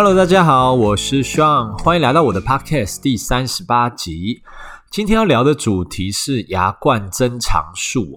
Hello，大家好，我是 Sean，欢迎来到我的 Podcast 第三十八集。今天要聊的主题是牙冠增长术。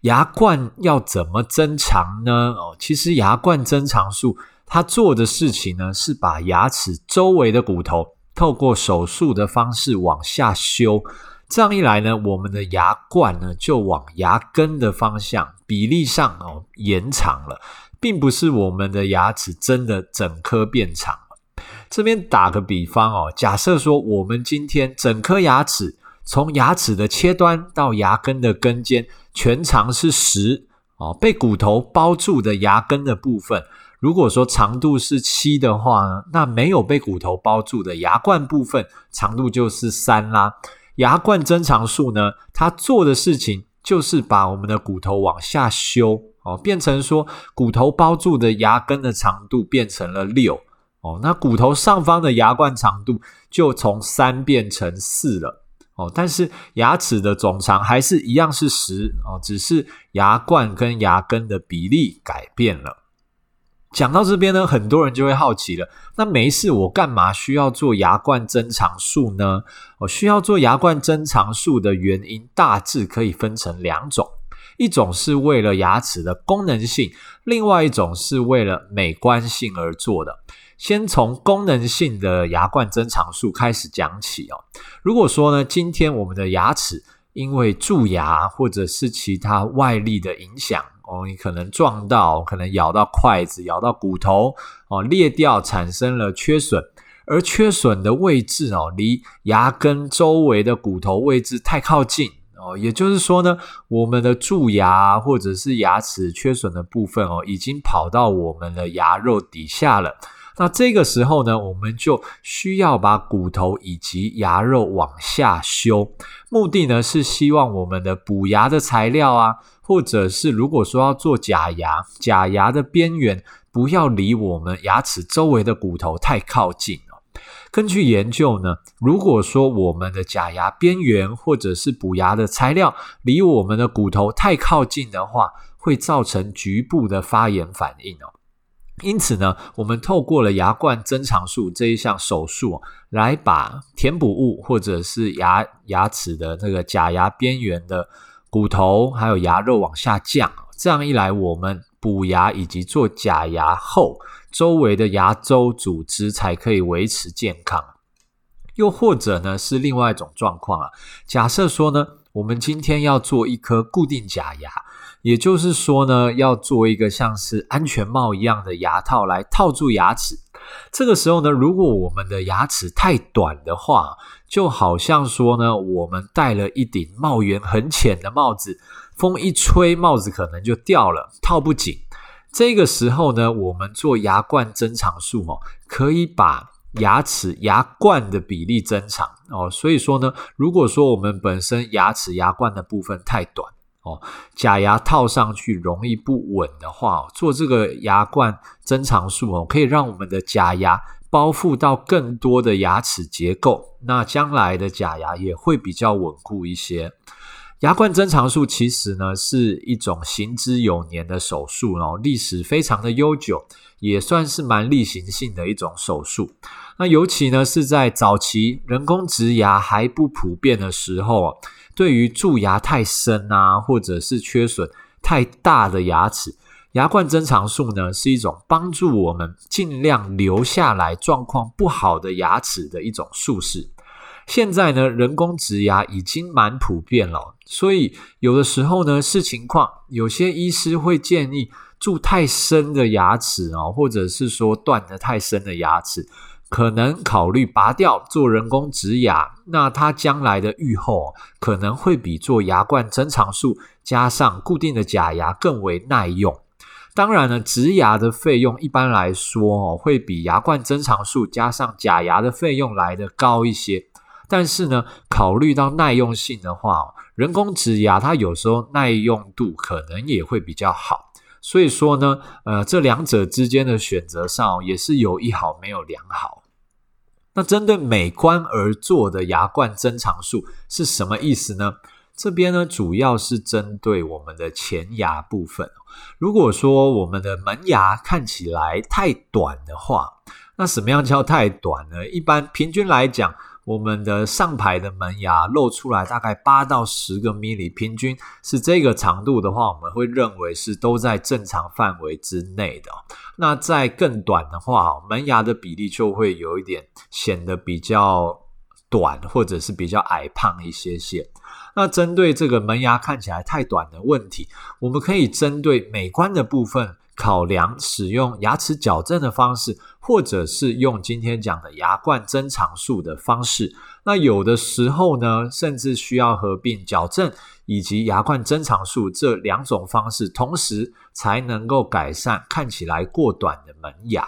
牙冠要怎么增长呢？哦，其实牙冠增长术它做的事情呢，是把牙齿周围的骨头透过手术的方式往下修。这样一来呢，我们的牙冠呢就往牙根的方向比例上哦延长了，并不是我们的牙齿真的整颗变长了。这边打个比方哦，假设说我们今天整颗牙齿从牙齿的切端到牙根的根尖全长是十哦，被骨头包住的牙根的部分，如果说长度是七的话呢，那没有被骨头包住的牙冠部分长度就是三啦。牙冠增长术呢，它做的事情就是把我们的骨头往下修哦，变成说骨头包住的牙根的长度变成了六哦，那骨头上方的牙冠长度就从三变成四了哦，但是牙齿的总长还是一样是十哦，只是牙冠跟牙根的比例改变了。讲到这边呢，很多人就会好奇了。那没事，我干嘛需要做牙冠增长术呢？我需要做牙冠增长术的原因大致可以分成两种，一种是为了牙齿的功能性，另外一种是为了美观性而做的。先从功能性的牙冠增长术开始讲起哦。如果说呢，今天我们的牙齿因为蛀牙或者是其他外力的影响，哦，你可能撞到，可能咬到筷子，咬到骨头，哦，裂掉，产生了缺损，而缺损的位置哦，离牙根周围的骨头位置太靠近，哦，也就是说呢，我们的蛀牙或者是牙齿缺损的部分哦，已经跑到我们的牙肉底下了。那这个时候呢，我们就需要把骨头以及牙肉往下修，目的呢是希望我们的补牙的材料啊，或者是如果说要做假牙，假牙的边缘不要离我们牙齿周围的骨头太靠近哦。根据研究呢，如果说我们的假牙边缘或者是补牙的材料离我们的骨头太靠近的话，会造成局部的发炎反应哦。因此呢，我们透过了牙冠增长术这一项手术，来把填补物或者是牙牙齿的那个假牙边缘的骨头还有牙肉往下降。这样一来，我们补牙以及做假牙后，周围的牙周组织才可以维持健康。又或者呢，是另外一种状况啊，假设说呢，我们今天要做一颗固定假牙。也就是说呢，要做一个像是安全帽一样的牙套来套住牙齿。这个时候呢，如果我们的牙齿太短的话，就好像说呢，我们戴了一顶帽檐很浅的帽子，风一吹，帽子可能就掉了，套不紧。这个时候呢，我们做牙冠增长术哦，可以把牙齿牙冠的比例增长哦。所以说呢，如果说我们本身牙齿牙冠的部分太短，哦，假牙套上去容易不稳的话，做这个牙冠增长术哦，可以让我们的假牙包覆到更多的牙齿结构，那将来的假牙也会比较稳固一些。牙冠增长术其实呢是一种行之有年的手术哦，历史非常的悠久，也算是蛮例行性的一种手术。那尤其呢是在早期人工植牙还不普遍的时候，对于蛀牙太深啊，或者是缺损太大的牙齿，牙冠增长术呢是一种帮助我们尽量留下来状况不好的牙齿的一种术式。现在呢，人工植牙已经蛮普遍了，所以有的时候呢，视情况，有些医师会建议蛀太深的牙齿哦，或者是说断得太深的牙齿，可能考虑拔掉做人工植牙。那它将来的愈后可能会比做牙冠增长术加上固定的假牙更为耐用。当然呢，植牙的费用一般来说哦，会比牙冠增长术加上假牙的费用来得高一些。但是呢，考虑到耐用性的话，人工植牙它有时候耐用度可能也会比较好。所以说呢，呃，这两者之间的选择上也是有一好没有两好。那针对美观而做的牙冠增长术是什么意思呢？这边呢，主要是针对我们的前牙部分。如果说我们的门牙看起来太短的话，那什么样叫太短呢？一般平均来讲，我们的上排的门牙露出来大概八到十个 mm，平均是这个长度的话，我们会认为是都在正常范围之内的。那在更短的话，门牙的比例就会有一点显得比较短，或者是比较矮胖一些些。那针对这个门牙看起来太短的问题，我们可以针对美观的部分考量，使用牙齿矫正的方式，或者是用今天讲的牙冠增长术的方式。那有的时候呢，甚至需要合并矫正以及牙冠增长术这两种方式，同时才能够改善看起来过短的门牙。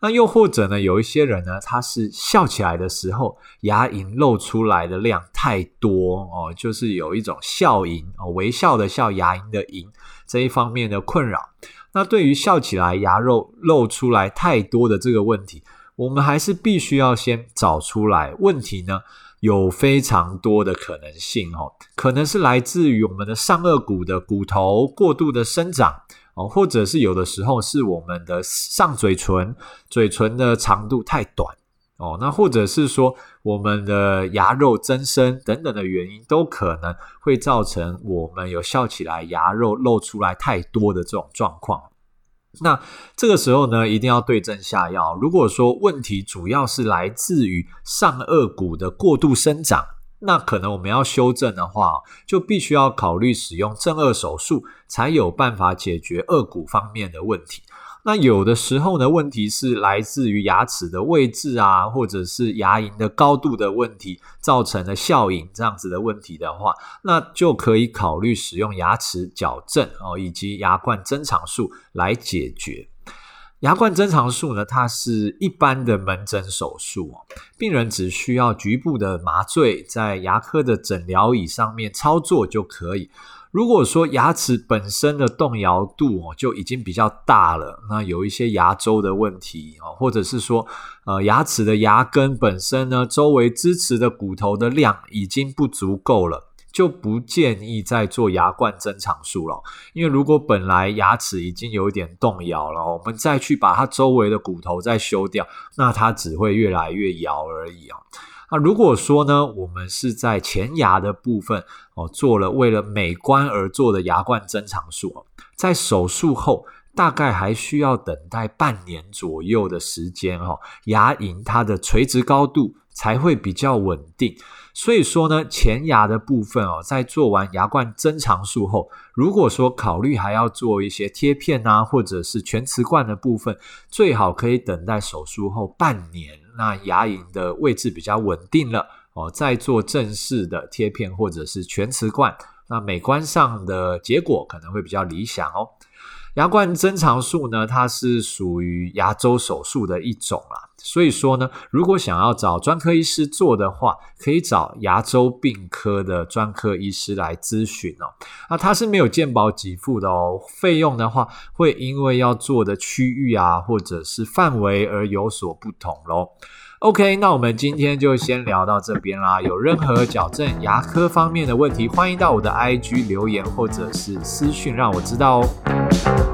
那又或者呢，有一些人呢，他是笑起来的时候，牙龈露出来的量太多哦，就是有一种笑龈哦，微笑的笑，牙龈的龈这一方面的困扰。那对于笑起来牙肉露出来太多的这个问题，我们还是必须要先找出来问题呢，有非常多的可能性哦，可能是来自于我们的上颚骨的骨头过度的生长。哦，或者是有的时候是我们的上嘴唇，嘴唇的长度太短哦，那或者是说我们的牙肉增生等等的原因，都可能会造成我们有笑起来牙肉露出来太多的这种状况。那这个时候呢，一定要对症下药。如果说问题主要是来自于上颚骨的过度生长。那可能我们要修正的话，就必须要考虑使用正颚手术，才有办法解决颚骨方面的问题。那有的时候呢，问题是来自于牙齿的位置啊，或者是牙龈的高度的问题，造成了效应这样子的问题的话，那就可以考虑使用牙齿矫正哦，以及牙冠增长术来解决。牙冠增长术呢，它是一般的门诊手术哦，病人只需要局部的麻醉，在牙科的诊疗椅上面操作就可以。如果说牙齿本身的动摇度哦就已经比较大了，那有一些牙周的问题哦，或者是说呃牙齿的牙根本身呢，周围支持的骨头的量已经不足够了。就不建议再做牙冠增长术了，因为如果本来牙齿已经有一点动摇了，我们再去把它周围的骨头再修掉，那它只会越来越摇而已啊。那如果说呢，我们是在前牙的部分哦，做了为了美观而做的牙冠增长术，在手术后大概还需要等待半年左右的时间哦，牙龈它的垂直高度才会比较稳定。所以说呢，前牙的部分哦，在做完牙冠增长术后，如果说考虑还要做一些贴片啊，或者是全瓷冠的部分，最好可以等待手术后半年，那牙龈的位置比较稳定了哦，再做正式的贴片或者是全瓷冠，那美观上的结果可能会比较理想哦。牙冠增长术呢，它是属于牙周手术的一种啦，所以说呢，如果想要找专科医师做的话，可以找牙周病科的专科医师来咨询哦。那它是没有健保给付的哦，费用的话会因为要做的区域啊，或者是范围而有所不同喽。OK，那我们今天就先聊到这边啦。有任何矫正牙科方面的问题，欢迎到我的 IG 留言或者是私讯让我知道哦。